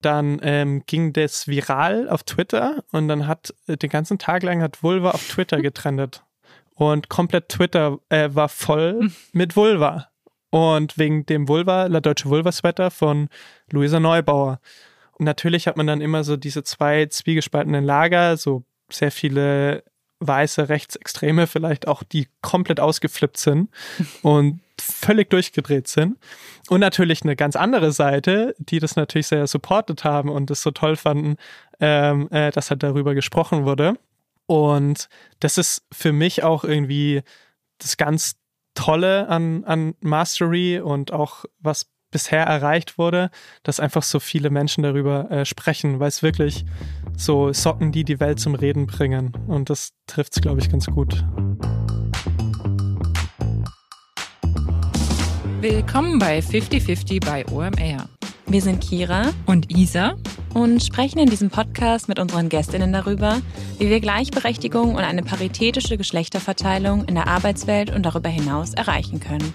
dann ähm, ging das viral auf Twitter und dann hat äh, den ganzen Tag lang hat Vulva auf Twitter getrennt. Und komplett Twitter äh, war voll mit Vulva. Und wegen dem Vulva, La Deutsche Vulva-Sweater von Luisa Neubauer. Und natürlich hat man dann immer so diese zwei zwiegespaltenen Lager, so sehr viele weiße Rechtsextreme vielleicht auch, die komplett ausgeflippt sind und völlig durchgedreht sind. Und natürlich eine ganz andere Seite, die das natürlich sehr supportet haben und es so toll fanden, ähm, äh, dass halt darüber gesprochen wurde. Und das ist für mich auch irgendwie das ganz Tolle an, an Mastery und auch was bisher erreicht wurde, dass einfach so viele Menschen darüber äh, sprechen, weil es wirklich so Socken, die die Welt zum Reden bringen. Und das trifft es, glaube ich, ganz gut. Willkommen bei 5050 bei OMR. Wir sind Kira und Isa und sprechen in diesem Podcast mit unseren Gästinnen darüber, wie wir Gleichberechtigung und eine paritätische Geschlechterverteilung in der Arbeitswelt und darüber hinaus erreichen können.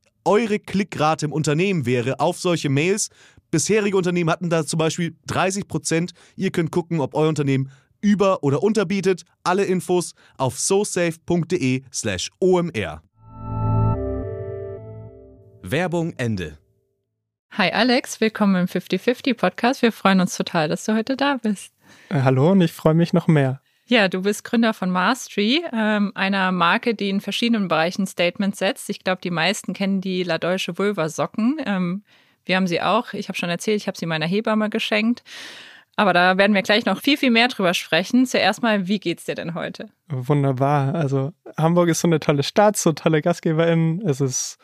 eure Klickrate im Unternehmen wäre auf solche Mails. Bisherige Unternehmen hatten da zum Beispiel 30 Prozent. Ihr könnt gucken, ob euer Unternehmen über- oder unterbietet. Alle Infos auf sosafe.de/slash omr. Werbung Ende. Hi Alex, willkommen im 50-50 Podcast. Wir freuen uns total, dass du heute da bist. Äh, hallo und ich freue mich noch mehr. Ja, du bist Gründer von Mastery, ähm, einer Marke, die in verschiedenen Bereichen Statements setzt. Ich glaube, die meisten kennen die La Deutsche Vulva Socken. Ähm, wir haben sie auch. Ich habe schon erzählt, ich habe sie meiner Hebamme geschenkt. Aber da werden wir gleich noch viel, viel mehr drüber sprechen. Zuerst mal, wie geht's dir denn heute? Wunderbar. Also Hamburg ist so eine tolle Stadt, so tolle GastgeberInnen. Es ist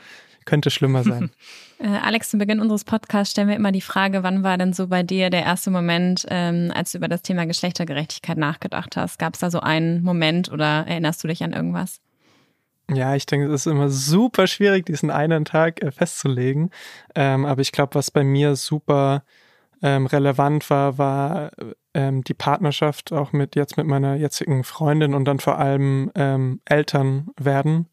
könnte schlimmer sein. Äh, Alex, zu Beginn unseres Podcasts stellen wir immer die Frage, wann war denn so bei dir der erste Moment, ähm, als du über das Thema Geschlechtergerechtigkeit nachgedacht hast? Gab es da so einen Moment oder erinnerst du dich an irgendwas? Ja, ich denke, es ist immer super schwierig, diesen einen Tag äh, festzulegen. Ähm, aber ich glaube, was bei mir super ähm, relevant war, war ähm, die Partnerschaft auch mit jetzt mit meiner jetzigen Freundin und dann vor allem ähm, Eltern werden.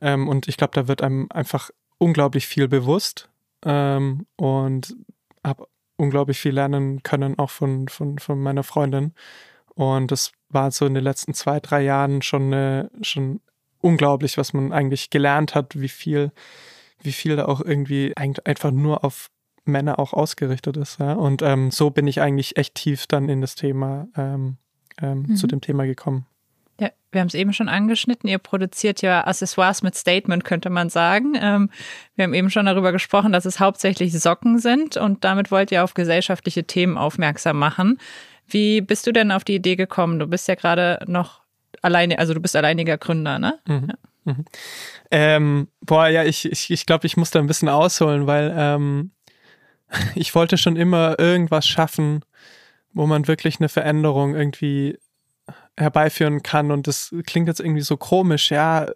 Ähm, und ich glaube, da wird einem einfach unglaublich viel bewusst ähm, und habe unglaublich viel lernen können, auch von, von, von meiner Freundin. Und das war so in den letzten zwei, drei Jahren schon, eine, schon unglaublich, was man eigentlich gelernt hat, wie viel, wie viel da auch irgendwie einfach nur auf Männer auch ausgerichtet ist. Ja? Und ähm, so bin ich eigentlich echt tief dann in das Thema, ähm, ähm, mhm. zu dem Thema gekommen. Wir haben es eben schon angeschnitten. Ihr produziert ja Accessoires mit Statement, könnte man sagen. Ähm, wir haben eben schon darüber gesprochen, dass es hauptsächlich Socken sind und damit wollt ihr auf gesellschaftliche Themen aufmerksam machen. Wie bist du denn auf die Idee gekommen? Du bist ja gerade noch alleine, also du bist alleiniger Gründer, ne? Mhm. Ja. Mhm. Ähm, boah, ja, ich, ich, ich glaube, ich muss da ein bisschen ausholen, weil ähm, ich wollte schon immer irgendwas schaffen, wo man wirklich eine Veränderung irgendwie herbeiführen kann. Und das klingt jetzt irgendwie so komisch, ja,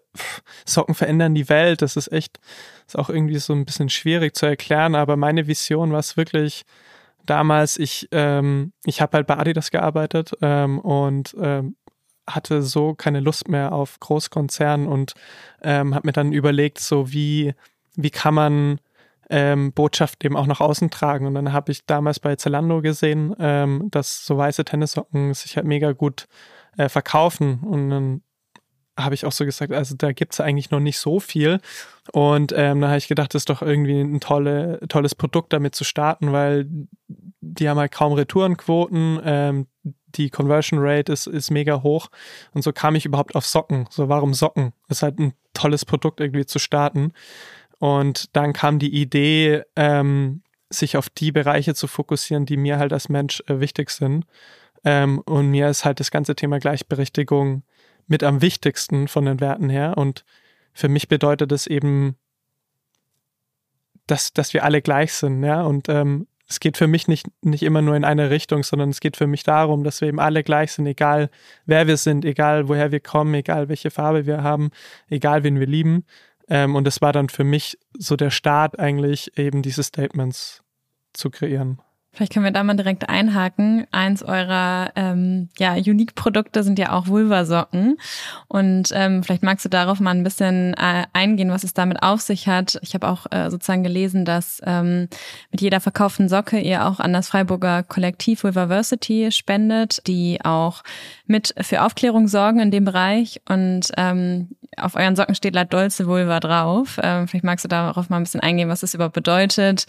Socken verändern die Welt. Das ist echt, ist auch irgendwie so ein bisschen schwierig zu erklären. Aber meine Vision war es wirklich damals, ich, ähm, ich habe halt bei Adidas gearbeitet ähm, und ähm, hatte so keine Lust mehr auf Großkonzernen und ähm, habe mir dann überlegt, so wie, wie kann man ähm, Botschaft eben auch nach außen tragen. Und dann habe ich damals bei Zalando gesehen, ähm, dass so weiße Tennissocken sich halt mega gut äh, verkaufen. Und dann habe ich auch so gesagt, also da gibt es eigentlich noch nicht so viel. Und ähm, da habe ich gedacht, das ist doch irgendwie ein tolle, tolles Produkt damit zu starten, weil die haben halt kaum Retourenquoten, ähm, die Conversion Rate ist, ist mega hoch. Und so kam ich überhaupt auf Socken. So, warum Socken? Das ist halt ein tolles Produkt irgendwie zu starten. Und dann kam die Idee, ähm, sich auf die Bereiche zu fokussieren, die mir halt als Mensch äh, wichtig sind. Ähm, und mir ist halt das ganze Thema Gleichberechtigung mit am wichtigsten von den Werten her. Und für mich bedeutet es eben, dass, dass wir alle gleich sind, ja. Und ähm, es geht für mich nicht, nicht immer nur in eine Richtung, sondern es geht für mich darum, dass wir eben alle gleich sind, egal wer wir sind, egal woher wir kommen, egal welche Farbe wir haben, egal wen wir lieben. Ähm, und es war dann für mich so der Start eigentlich eben diese Statements zu kreieren. Vielleicht können wir da mal direkt einhaken. Eins eurer ähm, ja, Unique-Produkte sind ja auch Vulva-Socken. Und ähm, vielleicht magst du darauf mal ein bisschen äh, eingehen, was es damit auf sich hat. Ich habe auch äh, sozusagen gelesen, dass ähm, mit jeder verkauften Socke ihr auch an das Freiburger Kollektiv Vulvaversity spendet, die auch mit für Aufklärung sorgen in dem Bereich. Und ähm, auf euren Socken steht La Dolce Vulva drauf. Ähm, vielleicht magst du darauf mal ein bisschen eingehen, was das überhaupt bedeutet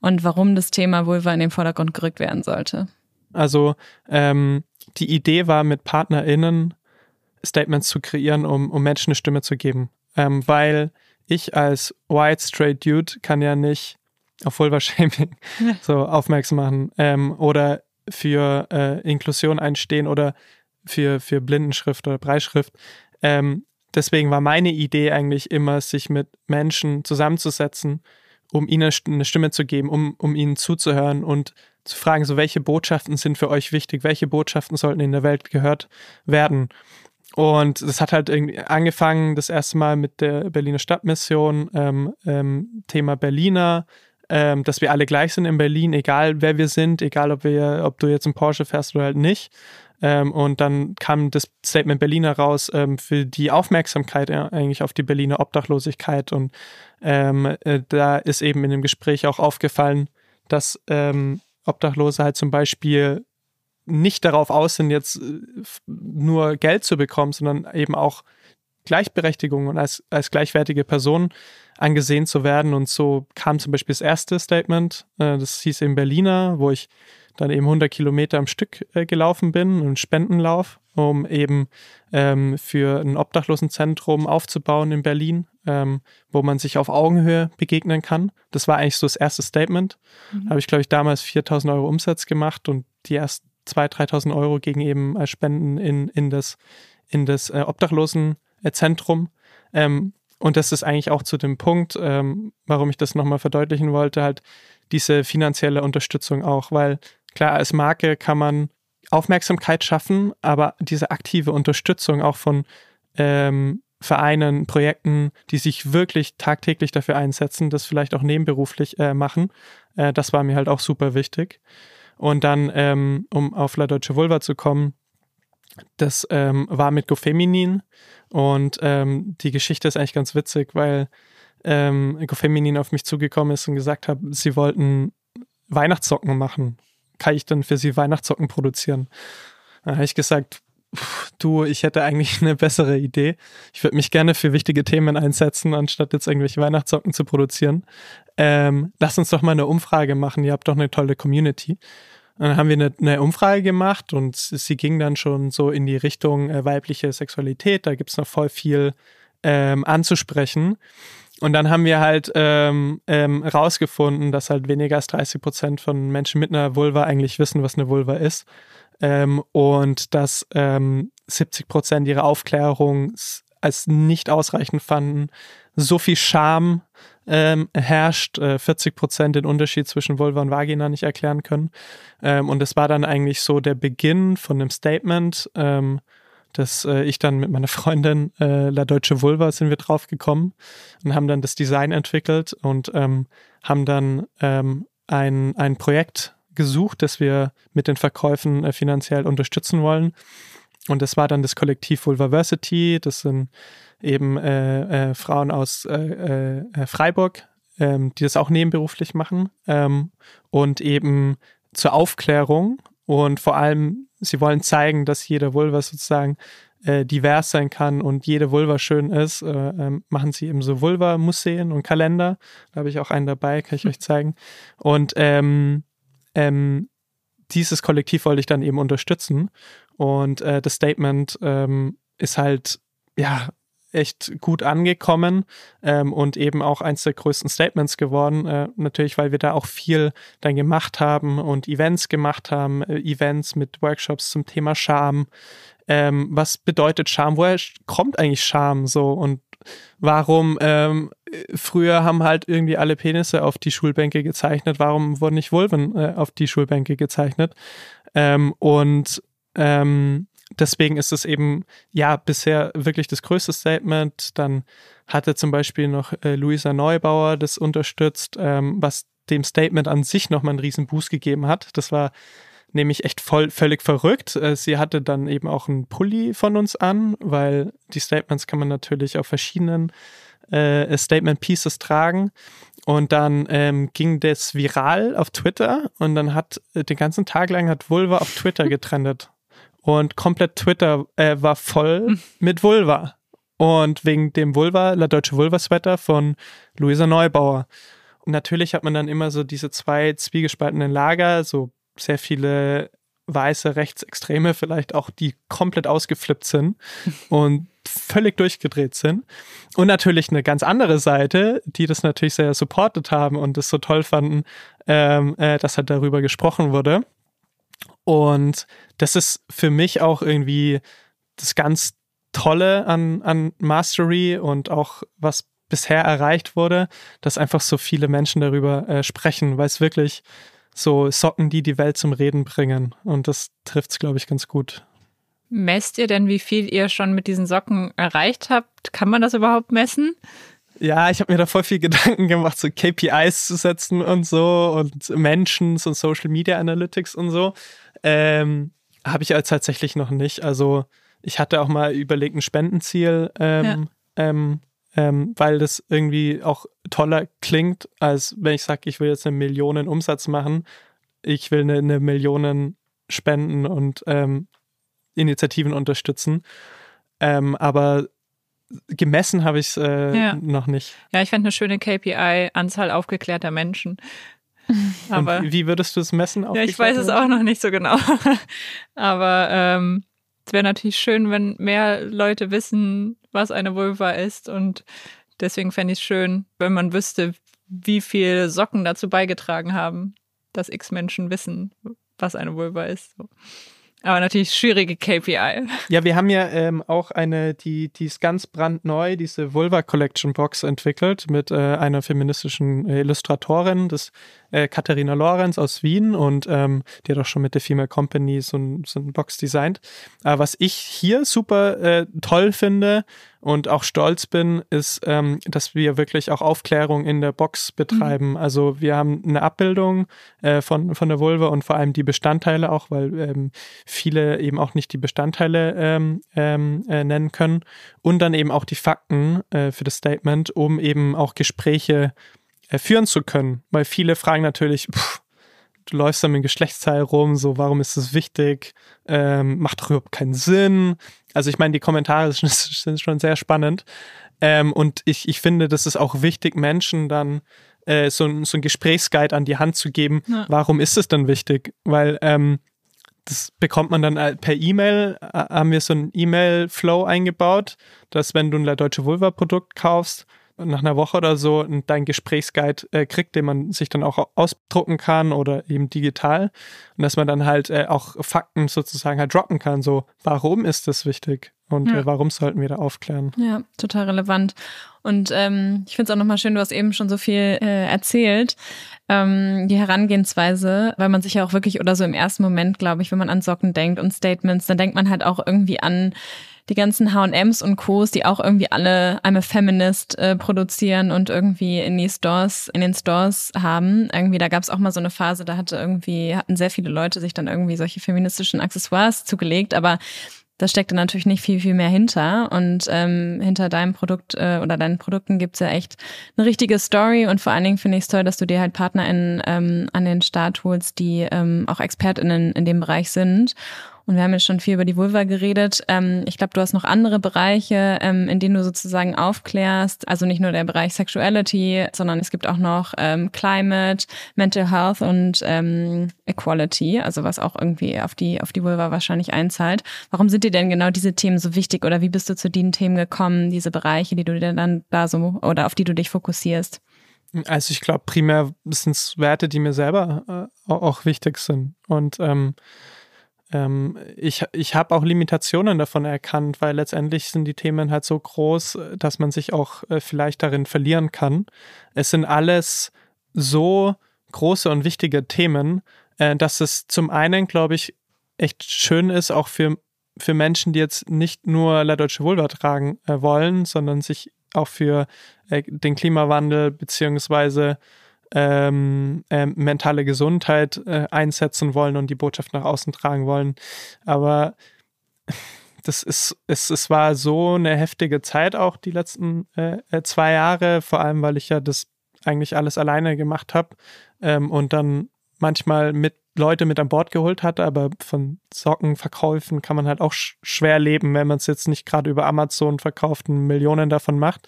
und warum das Thema Vulva in den Vordergrund gerückt werden sollte. Also ähm, die Idee war, mit PartnerInnen Statements zu kreieren, um, um Menschen eine Stimme zu geben. Ähm, weil ich als white straight Dude kann ja nicht auf Vulva-Shaming so aufmerksam machen ähm, oder für äh, Inklusion einstehen oder für, für Blindenschrift oder Breitschrift. Ähm, deswegen war meine Idee eigentlich immer, sich mit Menschen zusammenzusetzen um ihnen eine Stimme zu geben, um, um ihnen zuzuhören und zu fragen, so welche Botschaften sind für euch wichtig, welche Botschaften sollten in der Welt gehört werden. Und das hat halt irgendwie angefangen, das erste Mal mit der Berliner Stadtmission, ähm, ähm, Thema Berliner, ähm, dass wir alle gleich sind in Berlin, egal wer wir sind, egal ob wir, ob du jetzt einen Porsche fährst oder halt nicht. Ähm, und dann kam das Statement Berliner raus ähm, für die Aufmerksamkeit ja, eigentlich auf die Berliner Obdachlosigkeit. Und ähm, äh, da ist eben in dem Gespräch auch aufgefallen, dass ähm, Obdachlose halt zum Beispiel nicht darauf aus sind, jetzt äh, nur Geld zu bekommen, sondern eben auch Gleichberechtigung und als, als gleichwertige Person angesehen zu werden. Und so kam zum Beispiel das erste Statement, äh, das hieß eben Berliner, wo ich dann eben 100 Kilometer am Stück äh, gelaufen bin, einen Spendenlauf, um eben ähm, für ein Obdachlosenzentrum aufzubauen in Berlin, ähm, wo man sich auf Augenhöhe begegnen kann. Das war eigentlich so das erste Statement. Mhm. Da habe ich, glaube ich, damals 4000 Euro Umsatz gemacht und die ersten 2.000, 3.000 Euro gegen eben als Spenden in, in das, in das äh, Obdachlosenzentrum. Ähm, und das ist eigentlich auch zu dem Punkt, ähm, warum ich das nochmal verdeutlichen wollte, halt diese finanzielle Unterstützung auch, weil Klar, als Marke kann man Aufmerksamkeit schaffen, aber diese aktive Unterstützung auch von ähm, Vereinen, Projekten, die sich wirklich tagtäglich dafür einsetzen, das vielleicht auch nebenberuflich äh, machen, äh, das war mir halt auch super wichtig. Und dann, ähm, um auf La Deutsche Vulva zu kommen, das ähm, war mit GoFeminin und ähm, die Geschichte ist eigentlich ganz witzig, weil ähm, GoFeminin auf mich zugekommen ist und gesagt hat, sie wollten Weihnachtssocken machen kann ich dann für sie Weihnachtssocken produzieren? Da habe ich gesagt, du, ich hätte eigentlich eine bessere Idee. Ich würde mich gerne für wichtige Themen einsetzen, anstatt jetzt irgendwelche Weihnachtssocken zu produzieren. Ähm, lass uns doch mal eine Umfrage machen. Ihr habt doch eine tolle Community. Und dann haben wir eine, eine, Umfrage gemacht und sie ging dann schon so in die Richtung äh, weibliche Sexualität. Da gibt es noch voll viel ähm, anzusprechen. Und dann haben wir halt ähm, ähm, rausgefunden, dass halt weniger als 30 Prozent von Menschen mit einer Vulva eigentlich wissen, was eine Vulva ist. Ähm, und dass ähm, 70 Prozent ihre Aufklärung als nicht ausreichend fanden. So viel Scham ähm, herrscht, äh, 40 Prozent den Unterschied zwischen Vulva und Vagina nicht erklären können. Ähm, und das war dann eigentlich so der Beginn von einem Statement, ähm, dass äh, ich dann mit meiner Freundin äh, La Deutsche Vulva sind wir drauf gekommen und haben dann das Design entwickelt und ähm, haben dann ähm, ein, ein Projekt gesucht, das wir mit den Verkäufen äh, finanziell unterstützen wollen. Und das war dann das Kollektiv Vulvaversity. Das sind eben äh, äh, Frauen aus äh, äh, Freiburg ähm, die das auch nebenberuflich machen ähm, und eben zur Aufklärung und vor allem, sie wollen zeigen, dass jede Vulva sozusagen äh, divers sein kann und jede Vulva schön ist, äh, ähm, machen sie eben so Vulva-Museen und Kalender. Da habe ich auch einen dabei, kann ich hm. euch zeigen. Und ähm, ähm, dieses Kollektiv wollte ich dann eben unterstützen. Und äh, das Statement ähm, ist halt, ja, echt gut angekommen ähm, und eben auch eins der größten Statements geworden. Äh, natürlich, weil wir da auch viel dann gemacht haben und Events gemacht haben, äh, Events mit Workshops zum Thema Scham. Ähm, was bedeutet Scham? Woher kommt eigentlich Scham so und warum ähm, früher haben halt irgendwie alle Penisse auf die Schulbänke gezeichnet, warum wurden nicht Vulven äh, auf die Schulbänke gezeichnet? Ähm, und ähm, deswegen ist es eben ja bisher wirklich das größte Statement. Dann hatte zum Beispiel noch äh, Luisa Neubauer das unterstützt, ähm, was dem Statement an sich nochmal einen riesen Boost gegeben hat. Das war nämlich echt voll, völlig verrückt. Äh, sie hatte dann eben auch einen Pulli von uns an, weil die Statements kann man natürlich auf verschiedenen äh, Statement Pieces tragen. Und dann ähm, ging das viral auf Twitter und dann hat äh, den ganzen Tag lang hat Vulva auf Twitter getrennt und komplett Twitter äh, war voll hm. mit Vulva. Und wegen dem Vulva, La Deutsche Vulva-Sweater von Luisa Neubauer. Und natürlich hat man dann immer so diese zwei zwiegespaltenen Lager, so sehr viele weiße Rechtsextreme vielleicht auch, die komplett ausgeflippt sind und völlig durchgedreht sind. Und natürlich eine ganz andere Seite, die das natürlich sehr supportet haben und es so toll fanden, ähm, äh, dass halt darüber gesprochen wurde. Und das ist für mich auch irgendwie das ganz Tolle an, an Mastery und auch was bisher erreicht wurde, dass einfach so viele Menschen darüber äh, sprechen, weil es wirklich so Socken, die die Welt zum Reden bringen. Und das trifft es, glaube ich, ganz gut. Messt ihr denn, wie viel ihr schon mit diesen Socken erreicht habt? Kann man das überhaupt messen? Ja, ich habe mir da voll viel Gedanken gemacht, so KPIs zu setzen und so und Mentions und Social Media Analytics und so. Ähm, Habe ich als tatsächlich noch nicht. Also ich hatte auch mal überlegt, ein Spendenziel, ähm, ja. ähm, ähm, weil das irgendwie auch toller klingt, als wenn ich sage, ich will jetzt eine Million Umsatz machen. Ich will eine, eine Million spenden und ähm, Initiativen unterstützen. Ähm, aber gemessen habe ich es äh, ja. noch nicht. Ja, ich fände eine schöne KPI, Anzahl aufgeklärter Menschen. Aber Und wie würdest du es messen? Ja, ich weiß es auch noch nicht so genau. Aber ähm, es wäre natürlich schön, wenn mehr Leute wissen, was eine Vulva ist. Und deswegen fände ich es schön, wenn man wüsste, wie viele Socken dazu beigetragen haben, dass X Menschen wissen, was eine Vulva ist. So. Aber natürlich schwierige KPI. Ja, wir haben ja ähm, auch eine, die, die ist ganz brandneu, diese Vulva Collection Box entwickelt mit äh, einer feministischen Illustratorin, das äh, Katharina Lorenz aus Wien und ähm, die hat auch schon mit der Female Company so ein, so ein Box designt. Aber was ich hier super äh, toll finde und auch stolz bin, ist, ähm, dass wir wirklich auch Aufklärung in der Box betreiben. Mhm. Also wir haben eine Abbildung äh, von, von der Vulva und vor allem die Bestandteile auch, weil ähm, viele eben auch nicht die Bestandteile ähm, ähm, äh, nennen können. Und dann eben auch die Fakten äh, für das Statement, um eben auch Gespräche führen zu können. Weil viele fragen natürlich, pff, du läufst da mit dem Geschlechtsteil rum, so warum ist das wichtig? Ähm, macht doch überhaupt keinen Sinn. Also ich meine, die Kommentare sind schon sehr spannend. Ähm, und ich, ich finde, das ist auch wichtig, Menschen dann äh, so, so ein Gesprächsguide an die Hand zu geben. Ja. Warum ist es denn wichtig? Weil ähm, das bekommt man dann äh, per E-Mail, äh, haben wir so einen E-Mail-Flow eingebaut, dass wenn du ein Deutsche Vulva-Produkt kaufst, nach einer Woche oder so dein Gesprächsguide äh, kriegt, den man sich dann auch ausdrucken kann oder eben digital. Und dass man dann halt äh, auch Fakten sozusagen halt droppen kann. So, warum ist das wichtig? Und ja. äh, warum sollten wir da aufklären? Ja, total relevant. Und ähm, ich finde es auch nochmal schön, du hast eben schon so viel äh, erzählt. Ähm, die Herangehensweise, weil man sich ja auch wirklich oder so im ersten Moment, glaube ich, wenn man an Socken denkt und Statements, dann denkt man halt auch irgendwie an die ganzen H&Ms und Co's, die auch irgendwie alle I'm a Feminist äh, produzieren und irgendwie in die Stores, in den Stores haben. Irgendwie, da gab es auch mal so eine Phase, da hatte irgendwie, hatten sehr viele Leute sich dann irgendwie solche feministischen Accessoires zugelegt, aber da steckt dann natürlich nicht viel, viel mehr hinter. Und ähm, hinter deinem Produkt äh, oder deinen Produkten gibt's ja echt eine richtige Story. Und vor allen Dingen finde ich es toll, dass du dir halt PartnerInnen ähm, an den Start holst, die ähm, auch ExpertInnen in dem Bereich sind. Und wir haben jetzt schon viel über die Vulva geredet. Ähm, ich glaube, du hast noch andere Bereiche, ähm, in denen du sozusagen aufklärst. Also nicht nur der Bereich Sexuality, sondern es gibt auch noch ähm, Climate, Mental Health und ähm, Equality, also was auch irgendwie auf die, auf die Vulva wahrscheinlich einzahlt. Warum sind dir denn genau diese Themen so wichtig oder wie bist du zu den Themen gekommen, diese Bereiche, die du dir dann da so oder auf die du dich fokussierst? Also ich glaube, primär sind es Werte, die mir selber äh, auch wichtig sind. Und ähm, ähm, ich, ich habe auch Limitationen davon erkannt, weil letztendlich sind die Themen halt so groß, dass man sich auch äh, vielleicht darin verlieren kann. Es sind alles so große und wichtige Themen, äh, dass es zum einen, glaube ich, echt schön ist, auch für, für Menschen, die jetzt nicht nur La Deutsche Vulva tragen äh, wollen, sondern sich auch für äh, den Klimawandel beziehungsweise ähm, äh, mentale Gesundheit äh, einsetzen wollen und die Botschaft nach außen tragen wollen. Aber das ist, es, es war so eine heftige Zeit auch die letzten äh, äh zwei Jahre, vor allem weil ich ja das eigentlich alles alleine gemacht habe ähm, und dann manchmal mit Leute mit an Bord geholt hatte, aber von Sockenverkäufen kann man halt auch sch schwer leben, wenn man es jetzt nicht gerade über Amazon verkauft und Millionen davon macht.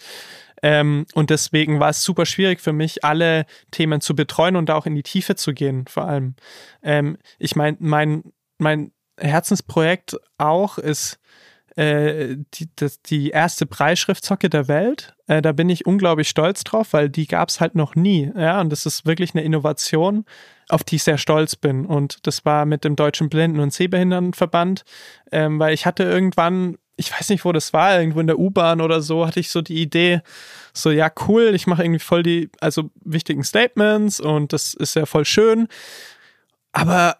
Ähm, und deswegen war es super schwierig für mich, alle Themen zu betreuen und da auch in die Tiefe zu gehen, vor allem. Ähm, ich meine, mein, mein Herzensprojekt auch ist äh, die, das, die erste Preisschriftzocke der Welt. Äh, da bin ich unglaublich stolz drauf, weil die gab es halt noch nie. Ja, und das ist wirklich eine Innovation, auf die ich sehr stolz bin. Und das war mit dem Deutschen Blinden- und Sehbehindertenverband, ähm, weil ich hatte irgendwann ich weiß nicht, wo das war, irgendwo in der U-Bahn oder so, hatte ich so die Idee, so, ja, cool, ich mache irgendwie voll die, also wichtigen Statements und das ist ja voll schön. Aber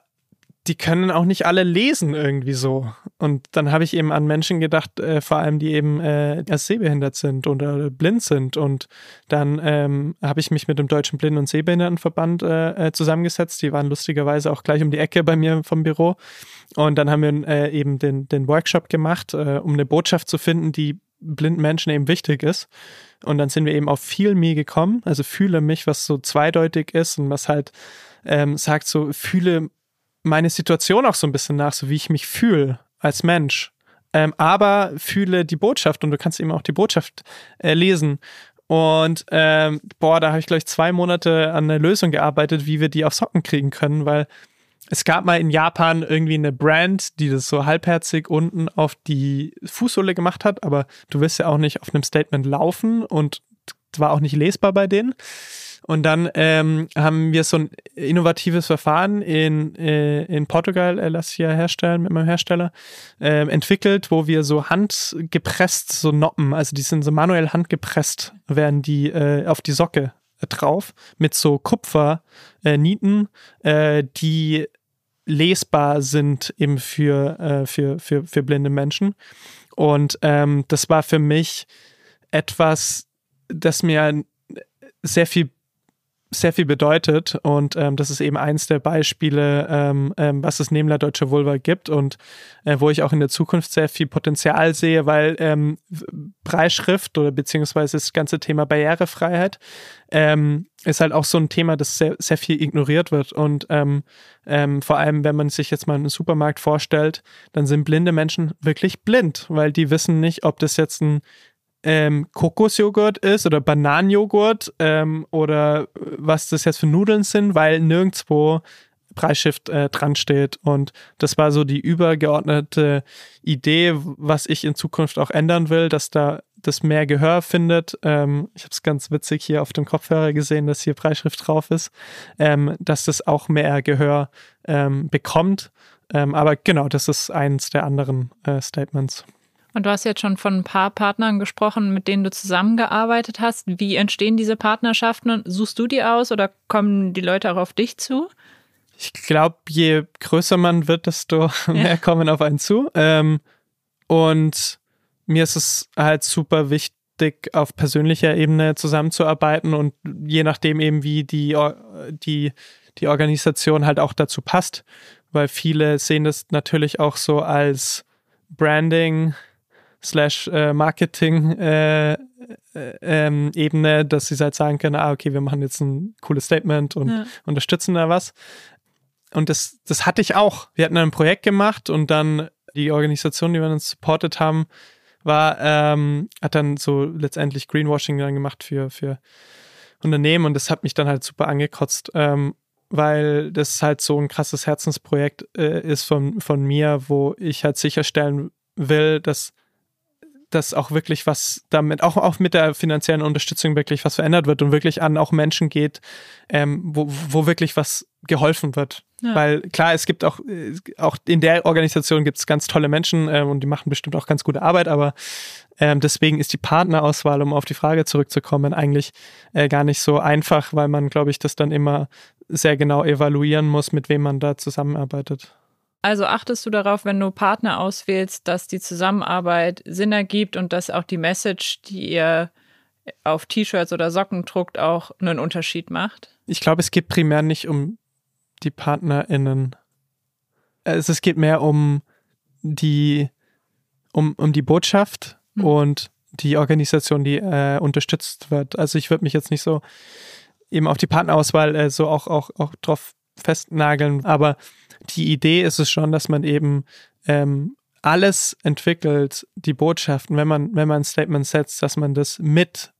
die können auch nicht alle lesen irgendwie so. Und dann habe ich eben an Menschen gedacht, äh, vor allem die eben äh, sehbehindert sind oder blind sind. Und dann ähm, habe ich mich mit dem Deutschen Blinden- und Sehbehindertenverband äh, äh, zusammengesetzt. Die waren lustigerweise auch gleich um die Ecke bei mir vom Büro. Und dann haben wir äh, eben den, den Workshop gemacht, äh, um eine Botschaft zu finden, die blinden Menschen eben wichtig ist. Und dann sind wir eben auf Feel Me gekommen, also fühle mich, was so zweideutig ist und was halt ähm, sagt so, fühle meine Situation auch so ein bisschen nach, so wie ich mich fühle als Mensch. Ähm, aber fühle die Botschaft und du kannst eben auch die Botschaft äh, lesen. Und ähm, boah, da habe ich, glaube ich, zwei Monate an einer Lösung gearbeitet, wie wir die auf Socken kriegen können, weil es gab mal in Japan irgendwie eine Brand, die das so halbherzig unten auf die Fußsohle gemacht hat, aber du wirst ja auch nicht auf einem Statement laufen und war auch nicht lesbar bei denen. Und dann ähm, haben wir so ein innovatives Verfahren in, äh, in Portugal, äh, lass ich ja herstellen mit meinem Hersteller, äh, entwickelt, wo wir so handgepresst, so Noppen, also die sind so manuell handgepresst, werden die äh, auf die Socke drauf mit so Kupfernieten, äh, die lesbar sind eben für, äh, für, für, für blinde Menschen. Und ähm, das war für mich etwas, das mir sehr viel sehr viel bedeutet und ähm, das ist eben eins der Beispiele, ähm, ähm, was es neben der Deutsche Vulva gibt und äh, wo ich auch in der Zukunft sehr viel Potenzial sehe, weil ähm, Breitschrift oder beziehungsweise das ganze Thema Barrierefreiheit ähm, ist halt auch so ein Thema, das sehr, sehr viel ignoriert wird und ähm, ähm, vor allem, wenn man sich jetzt mal einen Supermarkt vorstellt, dann sind blinde Menschen wirklich blind, weil die wissen nicht, ob das jetzt ein ähm, Kokosjoghurt ist oder Bananenjoghurt ähm, oder was das jetzt für Nudeln sind, weil nirgendwo Preisschiff äh, dran steht. Und das war so die übergeordnete Idee, was ich in Zukunft auch ändern will, dass da das mehr Gehör findet. Ähm, ich habe es ganz witzig hier auf dem Kopfhörer gesehen, dass hier Preisschrift drauf ist, ähm, dass das auch mehr Gehör ähm, bekommt. Ähm, aber genau, das ist eins der anderen äh, Statements. Und du hast jetzt schon von ein paar Partnern gesprochen, mit denen du zusammengearbeitet hast. Wie entstehen diese Partnerschaften? Suchst du die aus oder kommen die Leute auch auf dich zu? Ich glaube, je größer man wird, desto mehr kommen auf einen zu. Ähm, und mir ist es halt super wichtig, auf persönlicher Ebene zusammenzuarbeiten und je nachdem eben, wie die, die, die Organisation halt auch dazu passt, weil viele sehen das natürlich auch so als Branding slash äh, Marketing äh, äh, ähm, Ebene, dass sie halt sagen können, ah, okay, wir machen jetzt ein cooles Statement und Ja. unterstützen da was. Und das, das hatte ich auch. Wir hatten ein Projekt gemacht und dann die Organisation, die wir uns supportet haben, war, ähm, hat dann so letztendlich Greenwashing dann gemacht für, für Unternehmen und das hat mich dann halt super angekotzt, ähm, weil das halt so ein krasses Herzensprojekt äh, ist von, von mir, wo ich halt sicherstellen will, dass dass auch wirklich was damit, auch, auch mit der finanziellen Unterstützung wirklich was verändert wird und wirklich an auch Menschen geht, ähm, wo, wo wirklich was geholfen wird. Ja. Weil klar, es gibt auch, äh, auch in der Organisation gibt es ganz tolle Menschen ähm, und die machen bestimmt auch ganz gute Arbeit, aber ähm, deswegen ist die Partnerauswahl, um auf die Frage zurückzukommen, eigentlich äh, gar nicht so einfach, weil man, glaube ich, das dann immer sehr genau evaluieren muss, mit wem man da zusammenarbeitet. Also achtest du darauf, wenn du Partner auswählst, dass die Zusammenarbeit Sinn ergibt und dass auch die Message, die ihr auf T-Shirts oder Socken druckt, auch einen Unterschied macht? Ich glaube, es geht primär nicht um die PartnerInnen. Also es geht mehr um die, um, um die Botschaft Hm. und die Organisation, die äh, unterstützt wird. Also ich würde mich jetzt nicht so eben auf die Partnerauswahl äh, so auch, auch, auch drauf festnageln, aber die Idee ist es schon, dass man eben ähm, alles entwickelt, die Botschaften, wenn man, wenn man ein Statement setzt, dass man das mit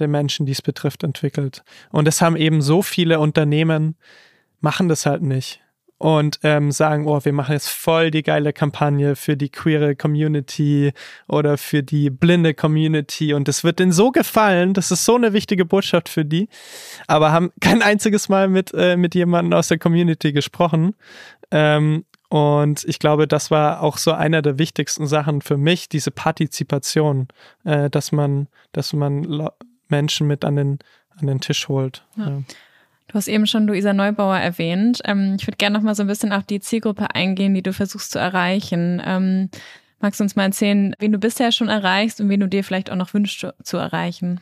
den Menschen, die es betrifft, entwickelt. Und das haben eben so viele Unternehmen, machen das halt nicht. Und ähm, sagen, oh, wir machen jetzt voll die geile Kampagne für die queere Community oder für die blinde Community. Und das wird denen so gefallen, das ist so eine wichtige Botschaft für die, aber haben kein einziges Mal mit, äh, mit jemandem aus der Community gesprochen. Ähm, und ich glaube, das war auch so einer der wichtigsten Sachen für mich, diese Partizipation, äh, dass man, dass man Menschen mit an den, an den Tisch holt. Ja. Ja. Du hast eben schon Luisa Neubauer erwähnt. Ähm, ich würde gerne noch mal so ein bisschen auf die Zielgruppe eingehen, die du versuchst zu erreichen. Ähm, magst du uns mal erzählen, wen du bisher schon erreichst und wen du dir vielleicht auch noch wünschst zu- erreichen?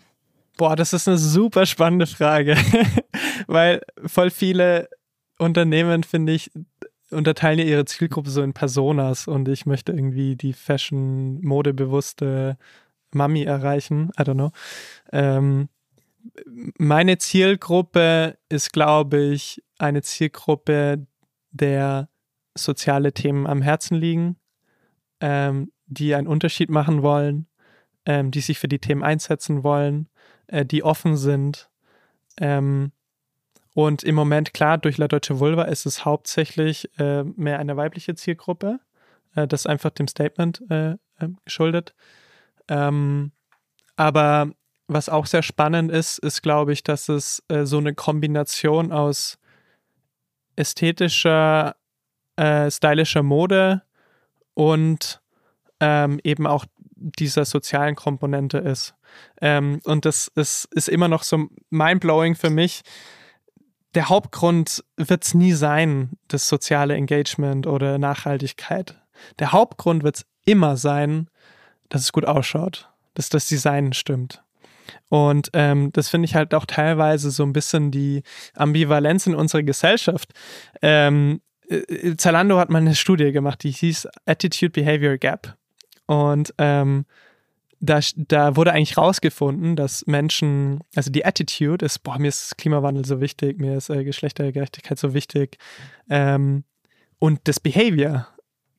Boah, das ist eine super spannende Frage, weil voll viele Unternehmen, finde ich, unterteilen ja ihre Zielgruppe so in Personas und ich möchte irgendwie die Fashion, modebewusste Mami erreichen. I don't know. Ähm, meine Zielgruppe ist, glaube ich, eine Zielgruppe, der soziale Themen am Herzen liegen, ähm, die einen Unterschied machen wollen, ähm, die sich für die Themen einsetzen wollen, äh, die offen sind. Ähm, und im Moment, klar, durch La Deutsche Vulva ist es hauptsächlich äh, mehr eine weibliche Zielgruppe. Äh, das ist einfach dem Statement äh, äh, geschuldet. Ähm, aber was auch sehr spannend ist, ist, glaube ich, dass es äh, so eine Kombination aus ästhetischer, äh, stylischer Mode und ähm, eben auch dieser sozialen Komponente ist. Ähm, und das ist, ist immer noch so mindblowing für mich. Der Hauptgrund wird es nie sein, das soziale Engagement oder Nachhaltigkeit. Der Hauptgrund wird es immer sein, dass es gut ausschaut, dass das Design stimmt. Und ähm, das finde ich halt auch teilweise so ein bisschen die Ambivalenz in unserer Gesellschaft. Ähm, äh, Zalando hat mal eine Studie gemacht, die hieß Attitude Behavior Gap. Und ähm, da, da wurde eigentlich rausgefunden, dass Menschen, also die Attitude ist, boah, mir ist Klimawandel so wichtig, mir ist äh, Geschlechtergerechtigkeit so wichtig ähm, und das Behavior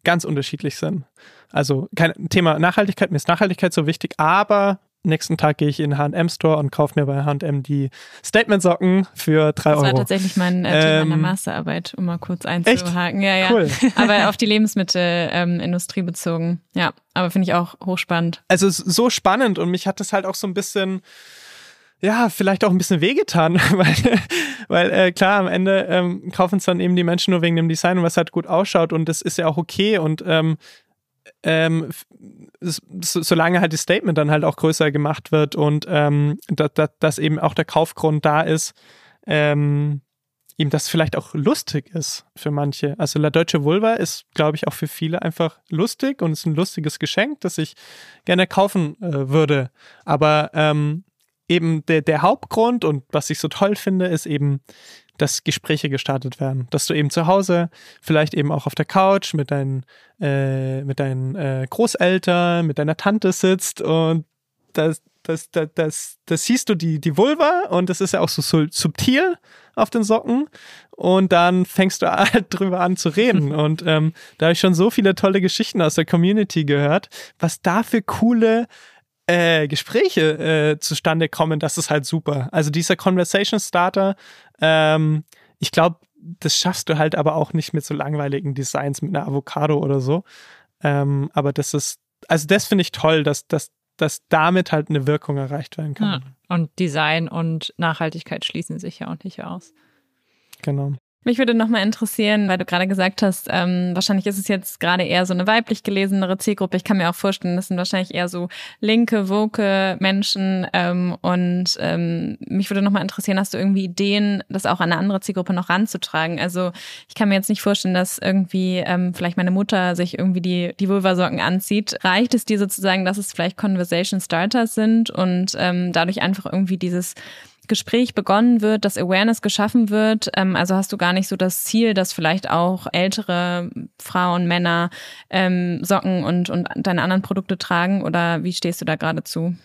ganz unterschiedlich sind. Also kein Thema Nachhaltigkeit, mir ist Nachhaltigkeit so wichtig, aber nächsten Tag gehe ich in den H&M-Store und kaufe mir bei H&M die Statement-Socken für drei Das war Euro. tatsächlich mein äh, Thema Ähm, Masterarbeit, um mal kurz einzuhaken. Ja, ja. Cool. Aber auf die Lebensmittelindustrie bezogen. Ja, aber finde ich auch hochspannend. also so spannend und mich hat das halt auch so ein bisschen, ja, vielleicht auch ein bisschen wehgetan, weil, weil äh, klar, am Ende ähm, kaufen es dann eben die Menschen nur wegen dem Design und was halt gut ausschaut und das ist ja auch okay und ähm, ähm, so, solange halt das Statement dann halt auch größer gemacht wird und ähm, da, da, dass eben auch der Kaufgrund da ist, ähm, ihm das vielleicht auch lustig ist für manche. Also La Deutsche Vulva ist, glaube ich, auch für viele einfach lustig und ist ein lustiges Geschenk, das ich gerne kaufen äh, würde. Aber ähm, eben der, der Hauptgrund und was ich so toll finde, ist eben, dass Gespräche gestartet werden. Dass du eben zu Hause, vielleicht eben auch auf der Couch mit deinen, äh, mit deinen äh, Großeltern, mit deiner Tante sitzt und das, das, das, das, das siehst du die, die Vulva und das ist ja auch so, so subtil auf den Socken und dann fängst du halt drüber an zu reden und ähm, da habe ich schon so viele tolle Geschichten aus der Community gehört, was da für coole äh, Gespräche äh, zustande kommen, das ist halt super. Also dieser Conversation Starter, ähm, ich glaube, das schaffst du halt aber auch nicht mit so langweiligen Designs mit einer Avocado oder so. Ähm, aber das ist, also das finde ich toll, dass, dass, dass damit halt eine Wirkung erreicht werden kann. Ja. Und Design und Nachhaltigkeit schließen sich ja auch nicht aus. Genau. Mich würde nochmal interessieren, weil du gerade gesagt hast, ähm, wahrscheinlich ist es jetzt gerade eher so eine weiblich gelesenere Zielgruppe. Ich kann mir auch vorstellen, das sind wahrscheinlich eher so linke, woke Menschen. Ähm, und ähm, mich würde nochmal interessieren, hast du irgendwie Ideen, das auch an eine andere Zielgruppe noch ranzutragen? Also ich kann mir jetzt nicht vorstellen, dass irgendwie ähm, vielleicht meine Mutter sich irgendwie die, die Vulva-Socken anzieht. Reicht es dir sozusagen, dass es vielleicht Conversation Starters sind und ähm, dadurch einfach irgendwie dieses Gespräch begonnen wird, dass Awareness geschaffen wird. Ähm, also hast du gar nicht so das Ziel, dass vielleicht auch ältere Frauen, Männer ähm, Socken und, und deine anderen Produkte tragen? Oder wie stehst du da gerade zu?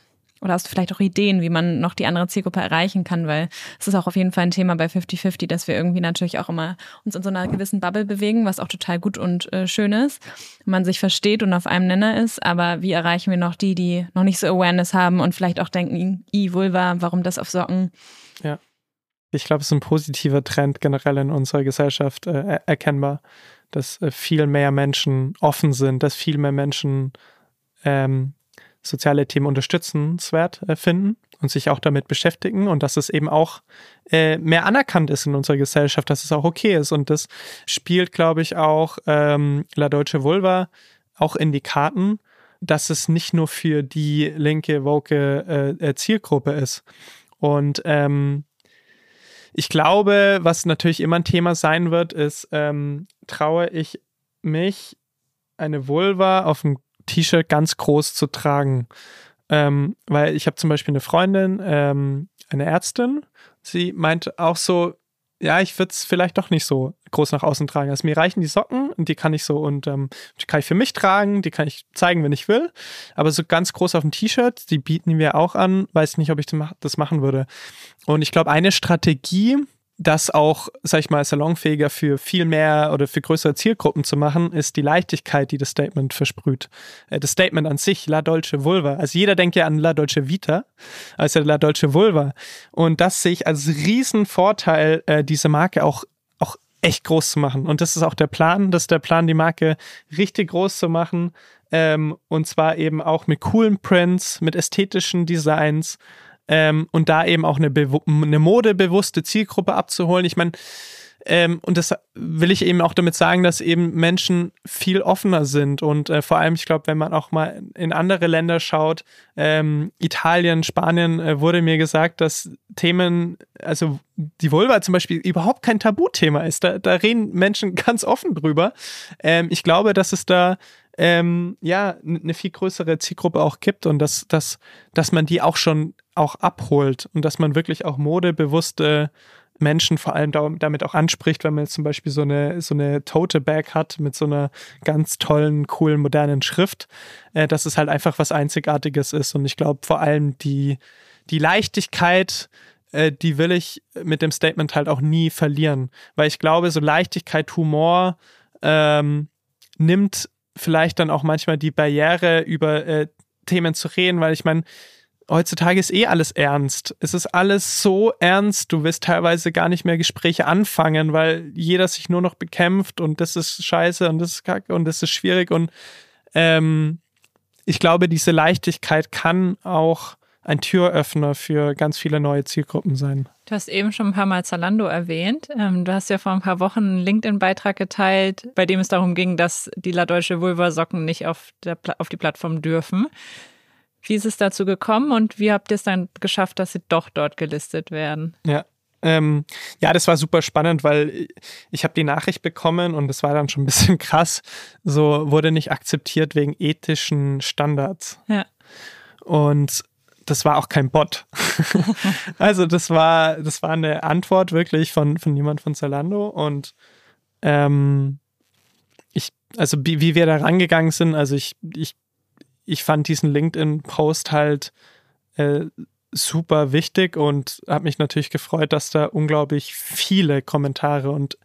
Oder hast du vielleicht auch Ideen, wie man noch die andere Zielgruppe erreichen kann? Weil es ist auch auf jeden Fall ein Thema bei 50-50, dass wir irgendwie natürlich auch immer uns in so einer gewissen Bubble bewegen, was auch total gut und äh, schön ist. Man sich versteht und auf einem Nenner ist. Aber wie erreichen wir noch die, die noch nicht so Awareness haben und vielleicht auch denken, i, Vulva, warum das auf Socken? Ja. Ich glaube, es ist ein positiver Trend generell in unserer Gesellschaft äh, erkennbar, dass äh, viel mehr Menschen offen sind, dass viel mehr Menschen ähm, soziale Themen unterstützenswert äh, finden und sich auch damit beschäftigen und dass es eben auch äh, mehr anerkannt ist in unserer Gesellschaft, dass es auch okay ist. Und das spielt, glaube ich, auch ähm, La Deutsche Vulva auch in die Karten, dass es nicht nur für die linke, woke äh, Zielgruppe ist. Und ähm, ich glaube, was natürlich immer ein Thema sein wird, ist, ähm, traue ich mich eine Vulva auf dem T-Shirt ganz groß zu tragen. Ähm, weil ich habe zum Beispiel eine Freundin, ähm, eine Ärztin, sie meint auch so, ja, ich würde es vielleicht doch nicht so groß nach außen tragen. Also mir reichen die Socken und die kann ich so und ähm, die kann ich für mich tragen, die kann ich zeigen, wenn ich will. Aber so ganz groß auf dem T-Shirt, die bieten wir auch an, weiß nicht, ob ich das machen würde. Und ich glaube, eine Strategie, das auch, sag ich mal, salonfähiger für viel mehr oder für größere Zielgruppen zu machen, ist die Leichtigkeit, die das Statement versprüht. Äh, das Statement an sich, La Dolce Vulva. Also jeder denkt ja an La Dolce Vita, also La Dolce Vulva. Und das sehe ich als riesen Vorteil, äh, diese Marke auch, auch echt groß zu machen. Und das ist auch der Plan, das ist der Plan, die Marke richtig groß zu machen. Ähm, und zwar eben auch mit coolen Prints, mit ästhetischen Designs, ähm, und da eben auch eine, eine modebewusste Zielgruppe abzuholen. Ich meine, ähm, und das will ich eben auch damit sagen, dass eben Menschen viel offener sind. Und äh, vor allem, ich glaube, wenn man auch mal in andere Länder schaut, ähm, Italien, Spanien, äh, wurde mir gesagt, dass Themen, also die Vulva zum Beispiel überhaupt kein Tabuthema ist. Da, da reden Menschen ganz offen drüber. Ähm, ich glaube, dass es da ähm, ja eine viel größere Zielgruppe auch gibt und dass, dass, dass man die auch schon auch abholt und dass man wirklich auch modebewusste Menschen vor allem damit auch anspricht, wenn man jetzt zum Beispiel so eine, so eine Tote Bag hat mit so einer ganz tollen, coolen, modernen Schrift, äh, dass es halt einfach was Einzigartiges ist. Und ich glaube vor allem die, die Leichtigkeit, äh, die will ich mit dem Statement halt auch nie verlieren. Weil ich glaube, so Leichtigkeit, Humor ähm, nimmt vielleicht dann auch manchmal die Barriere über äh, Themen zu reden, weil ich meine, heutzutage ist eh alles ernst. Es ist alles so ernst, du wirst teilweise gar nicht mehr Gespräche anfangen, weil jeder sich nur noch bekämpft und das ist scheiße und das ist kacke und das ist schwierig und ähm, ich glaube, diese Leichtigkeit kann auch ein Türöffner für ganz viele neue Zielgruppen sein. Du hast eben schon ein paar Mal Zalando erwähnt. Ähm, du hast ja vor ein paar Wochen einen LinkedIn-Beitrag geteilt, bei dem es darum ging, dass die La Deutsche Vulva-Socken nicht auf, der, auf die Plattform dürfen. Wie ist es dazu gekommen und wie habt ihr es dann geschafft, dass sie doch dort gelistet werden? Ja, ähm, ja, das war super spannend, weil ich habe die Nachricht bekommen und das war dann schon ein bisschen krass. So wurde nicht akzeptiert wegen ethischen Standards. Ja. Und das war auch kein Bot. also das war, das war eine Antwort wirklich von, von jemand von Zalando und ähm, ich, also wie, wie wir da rangegangen sind, also ich, ich, ich fand diesen LinkedIn-Post halt äh, super wichtig und habe mich natürlich gefreut, dass da unglaublich viele Kommentare und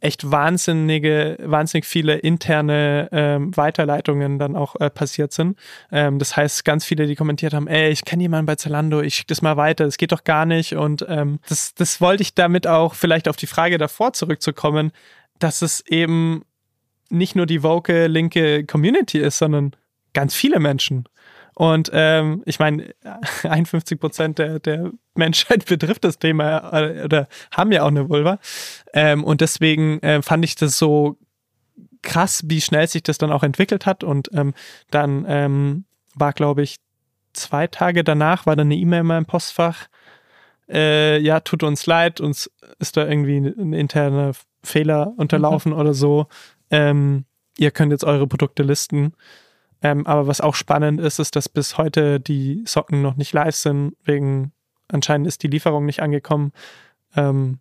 echt wahnsinnige, wahnsinnig viele interne ähm, Weiterleitungen dann auch äh, passiert sind. Ähm, das heißt, ganz viele, die kommentiert haben, ey, ich kenne jemanden bei Zalando, ich schicke das mal weiter, das geht doch gar nicht. Und ähm, das, das wollte ich damit auch vielleicht auf die Frage davor zurückzukommen, dass es eben nicht nur die woke linke Community ist, sondern ganz viele Menschen. Und ähm, ich meine, 51 Prozent der, der Menschheit betrifft das Thema äh, oder haben ja auch eine Vulva. Ähm, und deswegen äh, fand ich das so krass, wie schnell sich das dann auch entwickelt hat. Und ähm, dann ähm, war, glaube ich, zwei Tage danach war dann eine E-Mail in meinem Postfach. Äh, ja, tut uns leid, uns ist da irgendwie ein interner Fehler unterlaufen mhm. oder so. Ähm, ihr könnt jetzt eure Produkte listen. Ähm, aber was auch spannend ist, ist, dass bis heute die Socken noch nicht live sind, wegen anscheinend ist die Lieferung nicht angekommen. Ähm,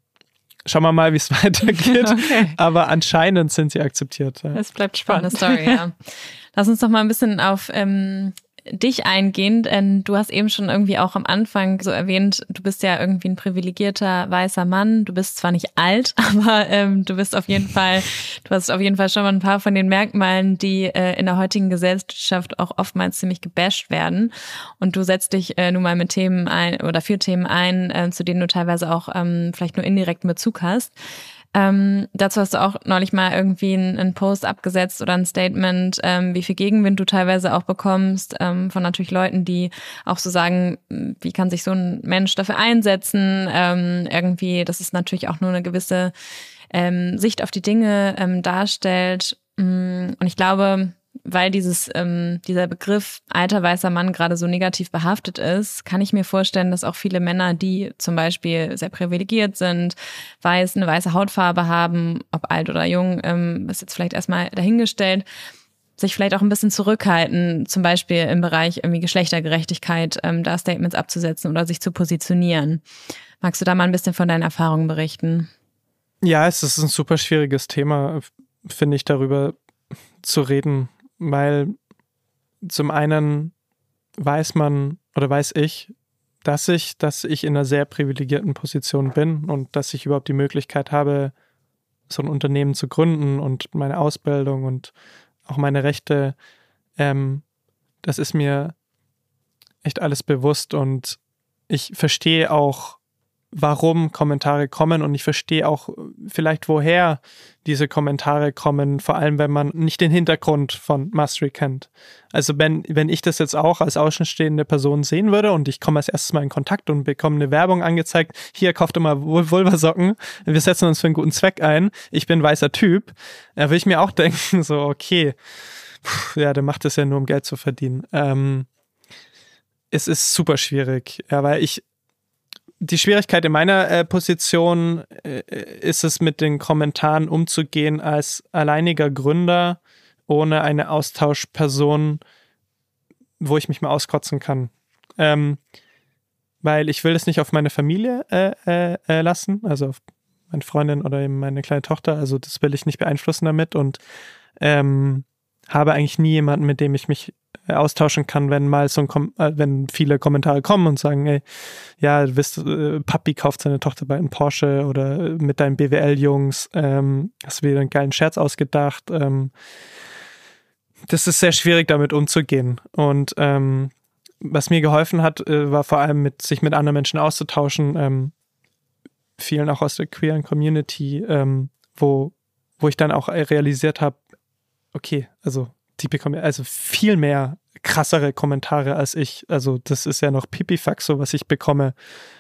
schauen wir mal, wie es weitergeht. Okay. Aber anscheinend sind sie akzeptiert. Es bleibt spannend. Story, ja. Lass uns doch mal ein bisschen auf ähm, dich eingehen, denn du hast eben schon irgendwie auch am Anfang so erwähnt, du bist ja irgendwie ein privilegierter weißer Mann. Du bist zwar nicht alt, aber ähm, du bist auf jeden Fall, du hast auf jeden Fall schon mal ein paar von den Merkmalen, die äh, in der heutigen Gesellschaft auch oftmals ziemlich gebasht werden. Und du setzt dich äh, nun mal mit Themen ein oder für Themen ein, äh, zu denen du teilweise auch ähm, vielleicht nur indirekten Bezug hast. Ähm, dazu hast du auch neulich mal irgendwie einen, Post abgesetzt oder ein Statement, ähm, wie viel Gegenwind du teilweise auch bekommst ähm, von natürlich Leuten, die auch so sagen, wie kann sich so ein Mensch dafür einsetzen? Ähm, irgendwie, das ist natürlich auch nur eine gewisse ähm, Sicht auf die Dinge ähm, darstellt. Mm, und ich glaube, weil dieses, ähm, dieser Begriff alter weißer Mann gerade so negativ behaftet ist, kann ich mir vorstellen, dass auch viele Männer, die zum Beispiel sehr privilegiert sind, weiß, eine weiße Hautfarbe haben, ob alt oder jung, ähm, ist jetzt vielleicht erstmal dahingestellt, sich vielleicht auch ein bisschen zurückhalten, zum Beispiel im Bereich irgendwie Geschlechtergerechtigkeit, ähm, da Statements abzusetzen oder sich zu positionieren. Magst du da mal ein bisschen von deinen Erfahrungen berichten? Ja, es ist ein super schwieriges Thema, finde ich, darüber zu reden, weil zum einen weiß man oder weiß ich, dass ich, dass ich in einer sehr privilegierten Position bin und dass ich überhaupt die Möglichkeit habe, so ein Unternehmen zu gründen und meine Ausbildung und auch meine Rechte, ähm, das ist mir echt alles bewusst und ich verstehe auch warum Kommentare kommen und ich verstehe auch vielleicht, woher diese Kommentare kommen, vor allem wenn man nicht den Hintergrund von Mastery kennt. Also wenn, wenn ich das jetzt auch als außenstehende Person sehen würde und ich komme als erstes mal in Kontakt und bekomme eine Werbung angezeigt, hier kauft immer Vulva-Socken, wir setzen uns für einen guten Zweck ein, ich bin weißer Typ, da würde ich mir auch denken, so okay, ja, der macht das ja nur, um Geld zu verdienen. Ähm, es ist super schwierig, ja, weil ich die Schwierigkeit in meiner äh, Position äh, ist es, mit den Kommentaren umzugehen als alleiniger Gründer ohne eine Austauschperson, wo ich mich mal auskotzen kann. Ähm, weil ich will es nicht auf meine Familie äh, äh, äh lassen, also auf meine Freundin oder eben meine kleine Tochter. Also das will ich nicht beeinflussen damit und ähm, habe eigentlich nie jemanden, mit dem ich mich äh, austauschen kann, wenn mal so ein Kom äh, wenn viele Kommentare kommen und sagen, ey, ja, du bist, äh, Papi kauft seine Tochter bei einem Porsche oder äh, mit deinen BWL-Jungs, ähm, hast du wieder einen geilen Scherz ausgedacht. Ähm, das ist sehr schwierig, damit umzugehen. Und ähm, was mir geholfen hat, äh, war vor allem mit sich mit anderen Menschen auszutauschen, ähm, vielen auch aus der queeren Community, ähm, wo, wo ich dann auch realisiert habe, okay, also die bekommen also viel mehr krassere Kommentare als ich. Also das ist ja noch Pipifax, so was ich bekomme.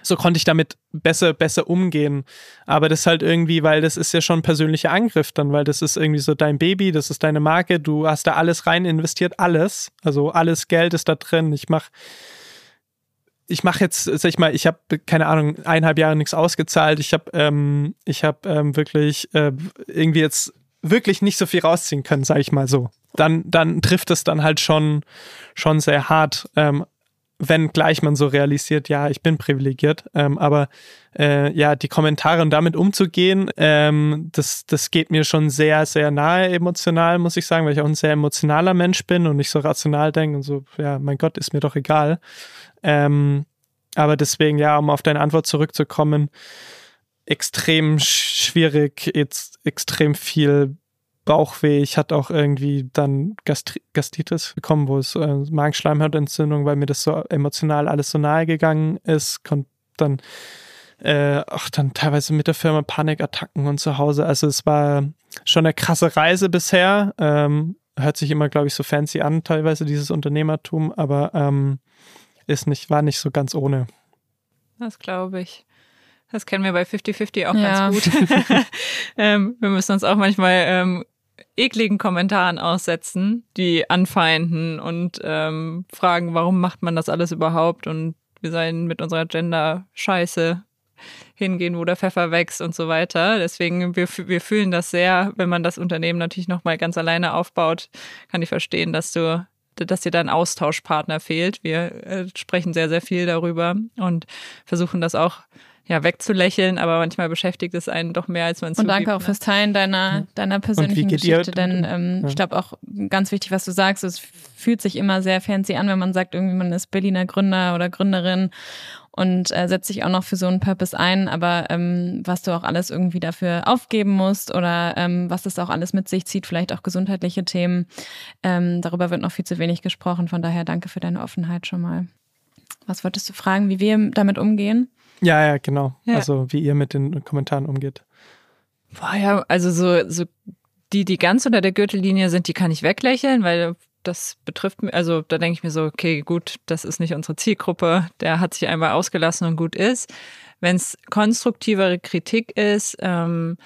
So konnte ich damit besser, besser umgehen. Aber das halt irgendwie, weil das ist ja schon ein persönlicher Angriff dann, weil das ist irgendwie so dein Baby, das ist deine Marke, du hast da alles rein investiert, alles. Also alles Geld ist da drin. Ich mach ich mache jetzt, sag ich mal, ich habe keine Ahnung, eineinhalb Jahre nichts ausgezahlt. Ich habe, ähm, ich habe ähm, wirklich äh, irgendwie jetzt wirklich nicht so viel rausziehen können, sage ich mal so. Dann, dann trifft es dann halt schon, schon sehr hart. Ähm, wenn gleich man so realisiert, ja, ich bin privilegiert. Ähm, aber äh, ja, die Kommentare und damit umzugehen, ähm, das, das geht mir schon sehr, sehr nahe emotional, muss ich sagen, weil ich auch ein sehr emotionaler Mensch bin und nicht so rational denke und so, ja, mein Gott, ist mir doch egal. Ähm, aber deswegen, ja, um auf deine Antwort zurückzukommen, extrem schwierig, jetzt extrem viel Bauchweh. Ich hatte auch irgendwie dann Gastri Gastritis bekommen, wo es äh, Magenschleimhautentzündung, weil mir das so emotional alles so nahe gegangen ist. Kommt dann äh, auch dann teilweise mit der Firma Panikattacken und zu Hause. Also es war schon eine krasse Reise bisher. Ähm, hört sich immer, glaube ich, so fancy an, teilweise dieses Unternehmertum, aber ähm, ist nicht, war nicht so ganz ohne. Das glaube ich. Das kennen wir bei 50-50 auch ja. ganz gut. ähm, wir müssen uns auch manchmal ähm, ekligen Kommentaren aussetzen, die anfeinden und ähm, fragen, warum macht man das alles überhaupt und wir sollen mit unserer Gender-Scheiße hingehen, wo der Pfeffer wächst und so weiter. Deswegen, wir, wir fühlen das sehr, wenn man das Unternehmen natürlich nochmal ganz alleine aufbaut, kann ich verstehen, dass du dass dir da ein Austauschpartner fehlt. Wir äh, sprechen sehr, sehr viel darüber und versuchen das auch ja, wegzulächeln, aber manchmal beschäftigt es einen doch mehr, als man es Und danke auch ne? fürs Teilen deiner, deiner persönlichen Geschichte, denn ähm, ja. ich glaube auch ganz wichtig, was du sagst, es fühlt sich immer sehr fancy an, wenn man sagt, irgendwie man ist Berliner Gründer oder Gründerin und äh, setzt sich auch noch für so einen Purpose ein, aber ähm, was du auch alles irgendwie dafür aufgeben musst oder ähm, was das auch alles mit sich zieht, vielleicht auch gesundheitliche Themen, ähm, darüber wird noch viel zu wenig gesprochen, von daher danke für deine Offenheit schon mal. Was wolltest du fragen, wie wir damit umgehen? Ja, ja, genau. Ja. Also wie ihr mit den Kommentaren umgeht. Boah, ja, also so, so die, die ganz unter der Gürtellinie sind, die kann ich weglächeln, weil das betrifft mich, also da denke ich mir so, okay, gut, das ist nicht unsere Zielgruppe, der hat sich einmal ausgelassen und gut ist. Wenn es konstruktivere Kritik ist, ähm,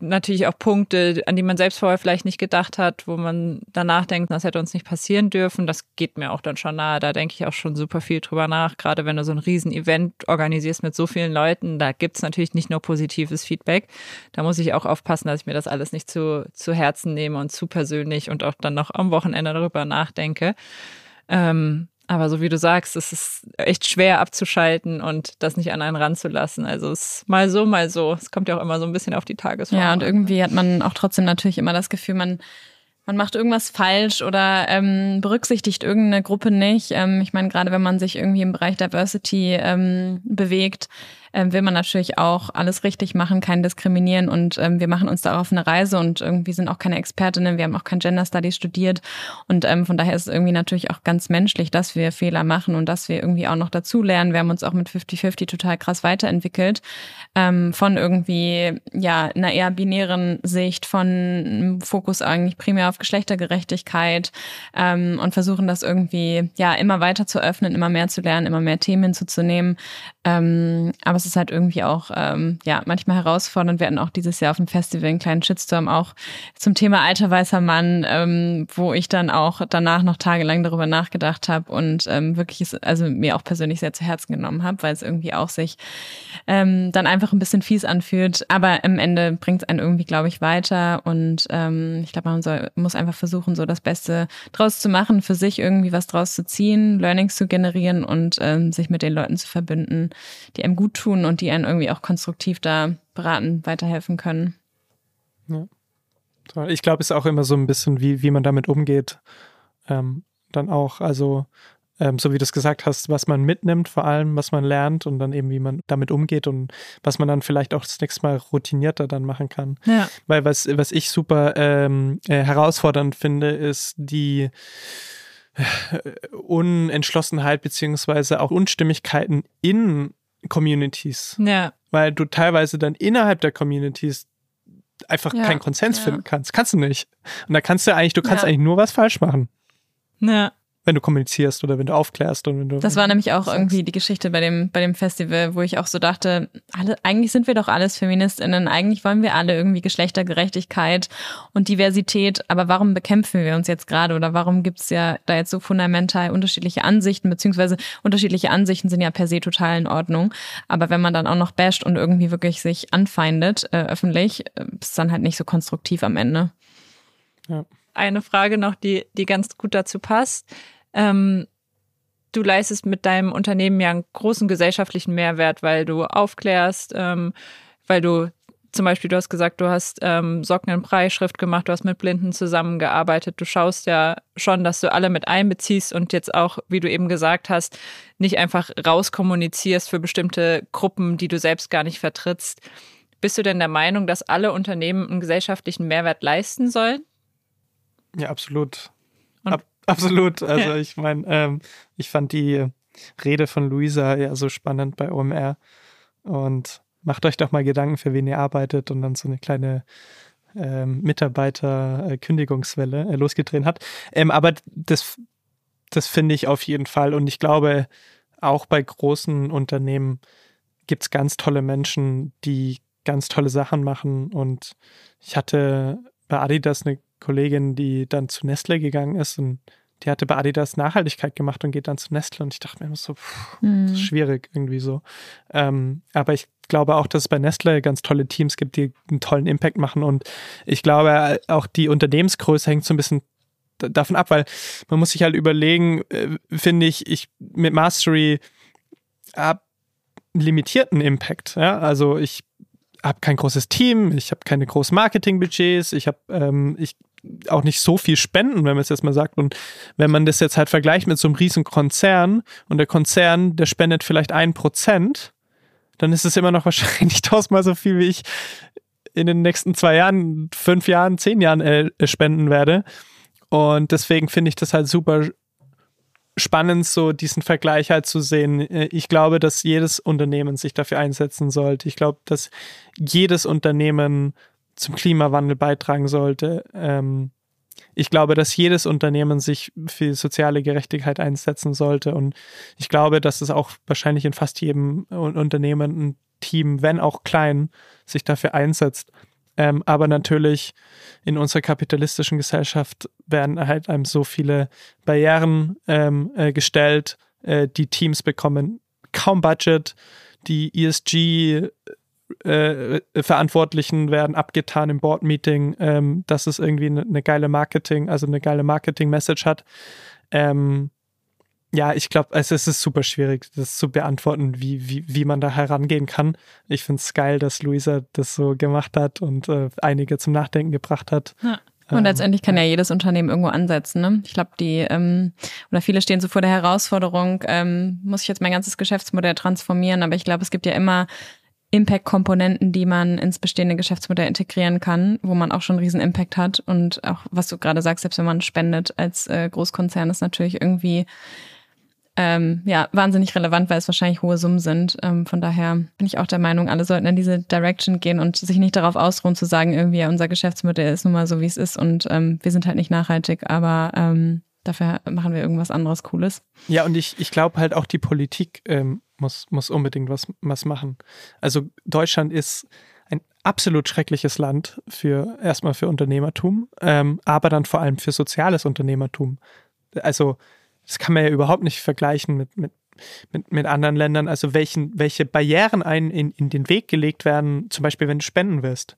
natürlich auch Punkte, an die man selbst vorher vielleicht nicht gedacht hat, wo man danach denkt, das hätte uns nicht passieren dürfen. Das geht mir auch dann schon nahe. Da denke ich auch schon super viel drüber nach. Gerade wenn du so ein Riesen-Event organisierst mit so vielen Leuten, da gibt's natürlich nicht nur positives Feedback. Da muss ich auch aufpassen, dass ich mir das alles nicht zu, zu Herzen nehme und zu persönlich und auch dann noch am Wochenende darüber nachdenke. Ähm, aber so wie du sagst, es ist echt schwer abzuschalten und das nicht an einen ranzulassen. Also es ist mal so, mal so. Es kommt ja auch immer so ein bisschen auf die Tagesform. Ja, und irgendwie hat man auch trotzdem natürlich immer das Gefühl, man man macht irgendwas falsch oder ähm, berücksichtigt irgendeine Gruppe nicht. Ähm, ich meine, gerade wenn man sich irgendwie im Bereich Diversity ähm, bewegt, ähm, will man natürlich auch alles richtig machen, kein Diskriminieren und ähm, wir machen uns da auf eine Reise und irgendwie sind auch keine Expertinnen, wir haben auch kein Gender Studies studiert und ähm, von daher ist es irgendwie natürlich auch ganz menschlich, dass wir Fehler machen und dass wir irgendwie auch noch dazu lernen. Wir haben uns auch mit 50-50 total krass weiterentwickelt ähm, von irgendwie ja einer eher binären Sicht, von Fokus eigentlich primär auf Geschlechtergerechtigkeit ähm, und versuchen das irgendwie ja immer weiter zu öffnen, immer mehr zu lernen, immer mehr Themen hinzuzunehmen. Ähm, aber es ist halt irgendwie auch ähm, ja manchmal herausfordernd. Wir hatten auch dieses Jahr auf dem Festival einen kleinen Shitstorm auch zum Thema alter weißer Mann, ähm, wo ich dann auch danach noch tagelang darüber nachgedacht habe und ähm, wirklich es, also mir auch persönlich sehr zu Herzen genommen habe, weil es irgendwie auch sich ähm, dann einfach ein bisschen fies anfühlt. Aber am Ende bringt es einen irgendwie, glaube ich, weiter und ähm, ich glaube, man soll, muss einfach versuchen, so das Beste draus zu machen, für sich irgendwie was draus zu ziehen, Learnings zu generieren und ähm, sich mit den Leuten zu verbünden, die einem gut tun und die einen irgendwie auch konstruktiv da beraten, weiterhelfen können. Ja. Ich glaube, es ist auch immer so ein bisschen, wie, wie man damit umgeht. Ähm, dann auch, also ähm, so wie du es gesagt hast, was man mitnimmt, vor allem, was man lernt und dann eben, wie man damit umgeht und was man dann vielleicht auch das nächste Mal routinierter dann machen kann. Ja. Weil was, was ich super ähm, äh, herausfordernd finde, ist die Unentschlossenheit beziehungsweise auch Unstimmigkeiten in Communities. Ja. Weil du teilweise dann innerhalb der Communities einfach ja. keinen Konsens ja. finden kannst. Kannst du nicht. Und da kannst du eigentlich, du kannst eigentlich nur was falsch machen. Ja wenn du kommunizierst oder wenn du aufklärst und wenn du. Das war nämlich auch irgendwie die Geschichte bei dem, bei dem Festival, wo ich auch so dachte, alle, eigentlich sind wir doch alles FeministInnen, eigentlich wollen wir alle irgendwie Geschlechtergerechtigkeit und Diversität, aber warum bekämpfen wir uns jetzt gerade oder warum gibt es ja da jetzt so fundamental unterschiedliche Ansichten, beziehungsweise unterschiedliche Ansichten sind ja per se total in Ordnung. Aber wenn man dann auch noch basht und irgendwie wirklich sich anfeindet, äh, öffentlich, äh, ist dann halt nicht so konstruktiv am Ende. Ja. Eine Frage noch, die, die ganz gut dazu passt. Ähm, du leistest mit deinem Unternehmen ja einen großen gesellschaftlichen Mehrwert, weil du aufklärst, ähm, weil du zum Beispiel, du hast gesagt, du hast ähm, Socken in Preisschrift gemacht, du hast mit Blinden zusammengearbeitet. Du schaust ja schon, dass du alle mit einbeziehst und jetzt auch, wie du eben gesagt hast, nicht einfach rauskommunizierst für bestimmte Gruppen, die du selbst gar nicht vertrittst. Bist du denn der Meinung, dass alle Unternehmen einen gesellschaftlichen Mehrwert leisten sollen? Ja, absolut. Ab, absolut. Also ich meine, ähm, ich fand die Rede von Luisa ja so spannend bei OMR und macht euch doch mal Gedanken, für wen ihr arbeitet und dann so eine kleine ähm, Mitarbeiter-Kündigungswelle äh, losgedreht hat. Ähm, aber das, das finde ich auf jeden Fall und ich glaube, auch bei großen Unternehmen gibt es ganz tolle Menschen, die ganz tolle Sachen machen und ich hatte bei Adidas eine Kollegin, die dann zu Nestle gegangen ist und die hatte bei Adidas Nachhaltigkeit gemacht und geht dann zu Nestle und ich dachte mir immer so, pff, mhm. das ist schwierig irgendwie so. Ähm, aber ich glaube auch, dass es bei Nestle ganz tolle Teams gibt, die einen tollen Impact machen und ich glaube auch die Unternehmensgröße hängt so ein bisschen davon ab, weil man muss sich halt überlegen, äh, finde ich, ich mit Mastery habe limitierten Impact. Ja? Also ich habe kein großes Team, ich habe keine großen Marketingbudgets, ich habe ähm, ich auch nicht so viel spenden, wenn man es jetzt mal sagt. Und wenn man das jetzt halt vergleicht mit so einem riesen Konzern und der Konzern, der spendet vielleicht ein Prozent, dann ist es immer noch wahrscheinlich tausendmal so viel, wie ich in den nächsten zwei Jahren, fünf Jahren, zehn Jahren äh, spenden werde. Und deswegen finde ich das halt super spannend, so diesen Vergleich halt zu sehen. Äh, ich glaube, dass jedes Unternehmen sich dafür einsetzen sollte. Ich glaube, dass jedes Unternehmen zum Klimawandel beitragen sollte. Ähm, ich glaube, dass jedes Unternehmen sich für soziale Gerechtigkeit einsetzen sollte. Und ich glaube, dass es auch wahrscheinlich in fast jedem Unternehmen ein Team, wenn auch klein, sich dafür einsetzt. Ähm, aber natürlich in unserer kapitalistischen Gesellschaft werden halt einem so viele Barrieren ähm, äh, gestellt. Äh, die Teams bekommen kaum Budget. Die ESG äh, Verantwortlichen werden abgetan im Board-Meeting, ähm, dass es irgendwie eine, eine, geile Marketing, also eine geile Marketing-Message hat. Ähm, ja, ich glaube, also es ist super schwierig, das zu beantworten, wie, wie, wie man da herangehen kann. Ich finde es geil, dass Luisa das so gemacht hat und äh, einige zum Nachdenken gebracht hat. Ja. Und letztendlich kann ja jedes Unternehmen irgendwo ansetzen. Ne? Ich glaube, die ähm, oder viele stehen so vor der Herausforderung, ähm, muss ich jetzt mein ganzes Geschäftsmodell transformieren, aber ich glaube, es gibt ja immer Impact-Komponenten, die man ins bestehende Geschäftsmodell integrieren kann, wo man auch schon einen riesen Impact hat. Und auch, was du gerade sagst, selbst wenn man spendet als äh, Großkonzern, ist natürlich irgendwie ähm, ja wahnsinnig relevant, weil es wahrscheinlich hohe Summen sind. Ähm, von daher bin ich auch der Meinung, alle sollten in diese Direction gehen und sich nicht darauf ausruhen zu sagen, irgendwie unser Geschäftsmodell ist nun mal so, wie es ist und ähm, wir sind halt nicht nachhaltig, aber ähm, dafür machen wir irgendwas anderes Cooles. Ja, und ich, ich glaube halt auch die Politik ähm, muss, muss unbedingt was, was machen. Also Deutschland ist ein absolut schreckliches Land für erstmal für Unternehmertum, ähm, aber dann vor allem für soziales Unternehmertum. Also das kann man ja überhaupt nicht vergleichen mit, mit, mit, mit anderen Ländern. Also welchen, welche Barrieren einen in, in den Weg gelegt werden, zum Beispiel wenn du spenden wirst.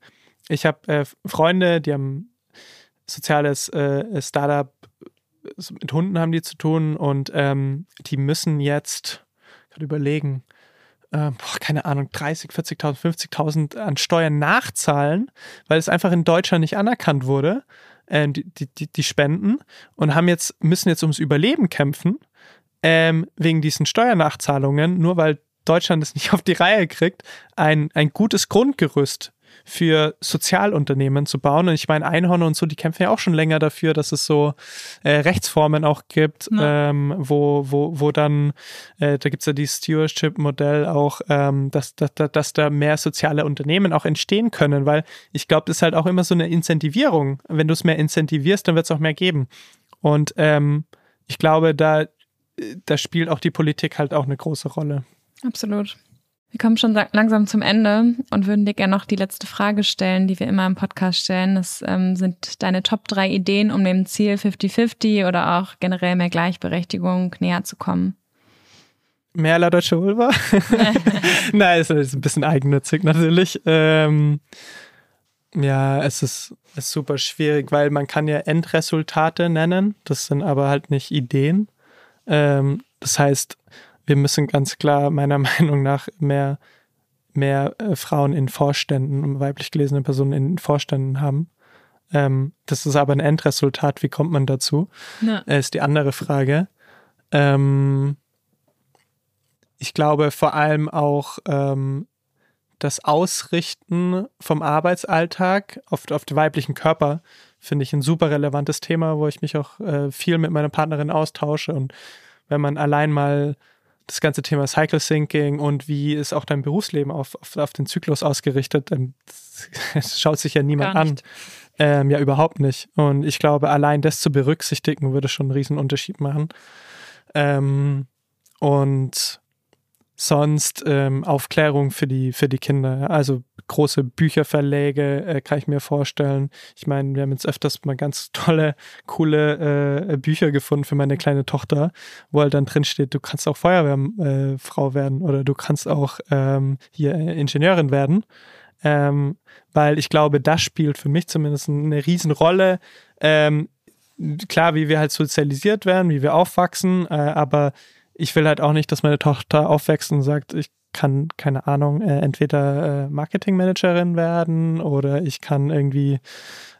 Ich habe äh, Freunde, die haben soziales äh, Startup mit Hunden haben die zu tun und ähm, die müssen jetzt gerade überlegen, äh, boah, keine Ahnung, 30, 40.000, 50.000 an Steuern nachzahlen, weil es einfach in Deutschland nicht anerkannt wurde, äh, die, die, die Spenden und haben jetzt, müssen jetzt ums Überleben kämpfen, ähm, wegen diesen Steuernachzahlungen, nur weil Deutschland es nicht auf die Reihe kriegt, ein, ein gutes Grundgerüst für Sozialunternehmen zu bauen. Und ich meine, Einhorn und so, die kämpfen ja auch schon länger dafür, dass es so äh, Rechtsformen auch gibt, ja. ähm, wo, wo, wo dann, äh, da gibt's ja dieses Stewardship-Modell auch, ähm, dass, dass, dass da mehr soziale Unternehmen auch entstehen können, weil ich glaube, das ist halt auch immer so eine Incentivierung. Wenn du es mehr incentivierst, dann wird es auch mehr geben. Und ähm, ich glaube, da, da spielt auch die Politik halt auch eine große Rolle. Absolut. Wir kommen schon langsam zum Ende und würden dir gerne noch die letzte Frage stellen, die wir immer im Podcast stellen. Das ähm, sind deine Top drei Ideen, um dem Ziel 50-50 oder auch generell mehr Gleichberechtigung näher zu kommen. Mehr La Deutsche Vulva? Nein, es ist ein bisschen eigennützig natürlich. Ähm, ja, es ist, ist super schwierig, weil man kann ja Endresultate nennen. Das sind aber halt nicht Ideen. Ähm, das heißt, wir müssen ganz klar meiner Meinung nach mehr, mehr äh, Frauen in Vorständen, weiblich gelesene Personen in Vorständen haben. Ähm, das ist aber ein Endresultat. Wie kommt man dazu? Ja. Ist die andere Frage. Ähm, ich glaube vor allem auch ähm, das Ausrichten vom Arbeitsalltag auf, auf den weiblichen Körper finde ich ein super relevantes Thema, wo ich mich auch äh, viel mit meiner Partnerin austausche. Und wenn man allein mal das ganze Thema Cycle Syncing und wie ist auch dein Berufsleben auf, auf, auf den Zyklus ausgerichtet, das schaut sich ja niemand an. Ähm, ja, überhaupt nicht. Und ich glaube, allein das zu berücksichtigen, würde schon einen riesen Unterschied machen. Ähm, und sonst ähm, Aufklärung für die, für die Kinder. Also große Bücherverläge äh, kann ich mir vorstellen. Ich meine, wir haben jetzt öfters mal ganz tolle, coole äh, Bücher gefunden für meine kleine Tochter, wo halt dann drin steht, du kannst auch Feuerwehrfrau äh, werden oder du kannst auch ähm, hier äh, Ingenieurin werden. Ähm, weil ich glaube, das spielt für mich zumindest eine Riesenrolle. Ähm, klar, wie wir halt sozialisiert werden, wie wir aufwachsen, äh, aber ich will halt auch nicht, dass meine Tochter aufwächst und sagt, ich kann, keine Ahnung, äh, entweder äh, Marketingmanagerin werden oder ich kann irgendwie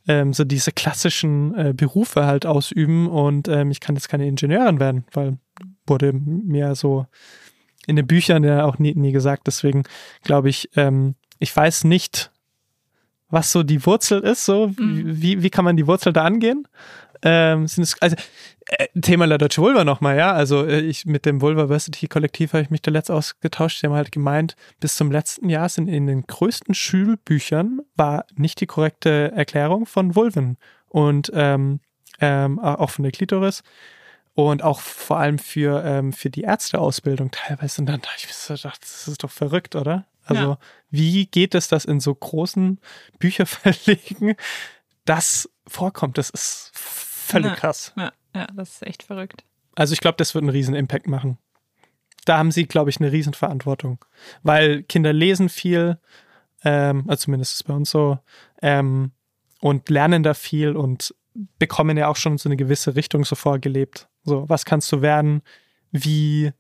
ähm, so diese klassischen äh, Berufe halt ausüben und ähm, ich kann jetzt keine Ingenieurin werden, weil wurde mir so in den Büchern ja auch nie, nie gesagt. Deswegen glaube ich, ähm, ich weiß nicht, was so die Wurzel ist, so mhm. wie, wie kann man die Wurzel da angehen? Ähm, sind es, also äh, Thema La Deutsche Vulva nochmal, ja. Also äh, ich mit dem Vulvaversity Kollektiv habe ich mich da letzt ausgetauscht. Die haben halt gemeint, bis zum letzten Jahr sind in den größten Schulbüchern war nicht die korrekte Erklärung von Vulven und ähm, ähm, auch von der Klitoris und auch vor allem für, ähm, für die Ärzteausbildung teilweise. Und dann dachte ich mir so, das ist doch verrückt, oder? Also ja. wie geht es, dass in so großen Bücherverlegen das vorkommt? Das ist völlig ja, krass. Ja, ja, das ist echt verrückt. Also ich glaube, das wird einen riesen Impact machen. Da haben sie, glaube ich, eine riesen Verantwortung. Weil Kinder lesen viel, ähm, also zumindest ist es bei uns so, ähm, und lernen da viel und bekommen ja auch schon so eine gewisse Richtung so vorgelebt. So, was kannst du werden? Wie,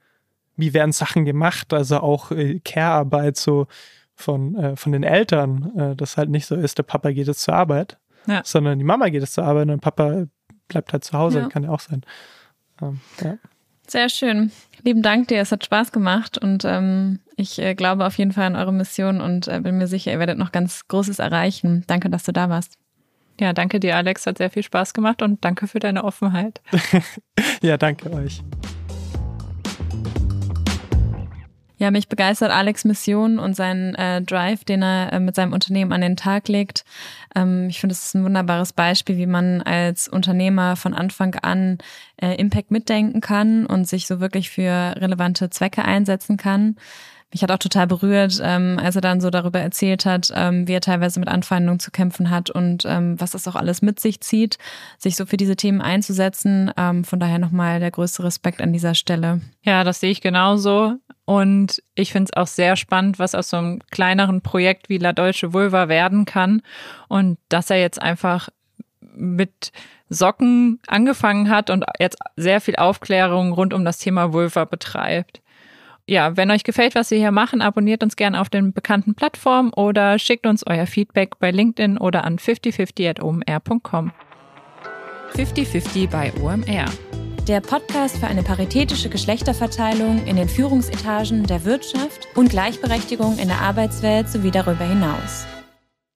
wie werden Sachen gemacht? Also auch äh, Care-Arbeit so von, äh, von den Eltern, äh, das halt nicht so ist, der Papa geht jetzt zur Arbeit, ja. sondern die Mama geht jetzt zur Arbeit und Papa bleibt halt zu Hause, ja. kann ja auch sein. Ähm, ja. Sehr schön. Lieben Dank dir, es hat Spaß gemacht und ähm, ich äh, glaube auf jeden Fall an eure Mission und äh, bin mir sicher, ihr werdet noch ganz Großes erreichen. Danke, dass du da warst. Ja, danke dir, Alex. Hat sehr viel Spaß gemacht und danke für deine Offenheit. ja, danke euch. Ja, mich begeistert Alex Mission und sein äh, Drive, den er äh, mit seinem Unternehmen an den Tag legt. Ähm, ich finde, es ist ein wunderbares Beispiel, wie man als Unternehmer von Anfang an äh, Impact mitdenken kann und sich so wirklich für relevante Zwecke einsetzen kann. Mich hat auch total berührt, ähm, als er dann so darüber erzählt hat, ähm, wie er teilweise mit Anfeindungen zu kämpfen hat und ähm, was das auch alles mit sich zieht, sich so für diese Themen einzusetzen. Ähm, von daher nochmal der größte Respekt an dieser Stelle. Ja, das sehe ich genauso. Und ich finde es auch sehr spannend, was aus so einem kleineren Projekt wie La Deutsche Vulva werden kann. Und dass er jetzt einfach mit Socken angefangen hat und jetzt sehr viel Aufklärung rund um das Thema Vulva betreibt. Ja, wenn euch gefällt, was wir hier machen, abonniert uns gerne auf den bekannten Plattformen oder schickt uns euer Feedback bei LinkedIn oder an 5050.omr.com. 5050 bei OMR der Podcast für eine paritätische Geschlechterverteilung in den Führungsetagen der Wirtschaft und Gleichberechtigung in der Arbeitswelt sowie darüber hinaus.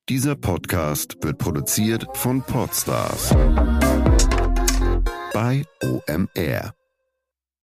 Dieser Podcast wird produziert von Podstars bei OMR.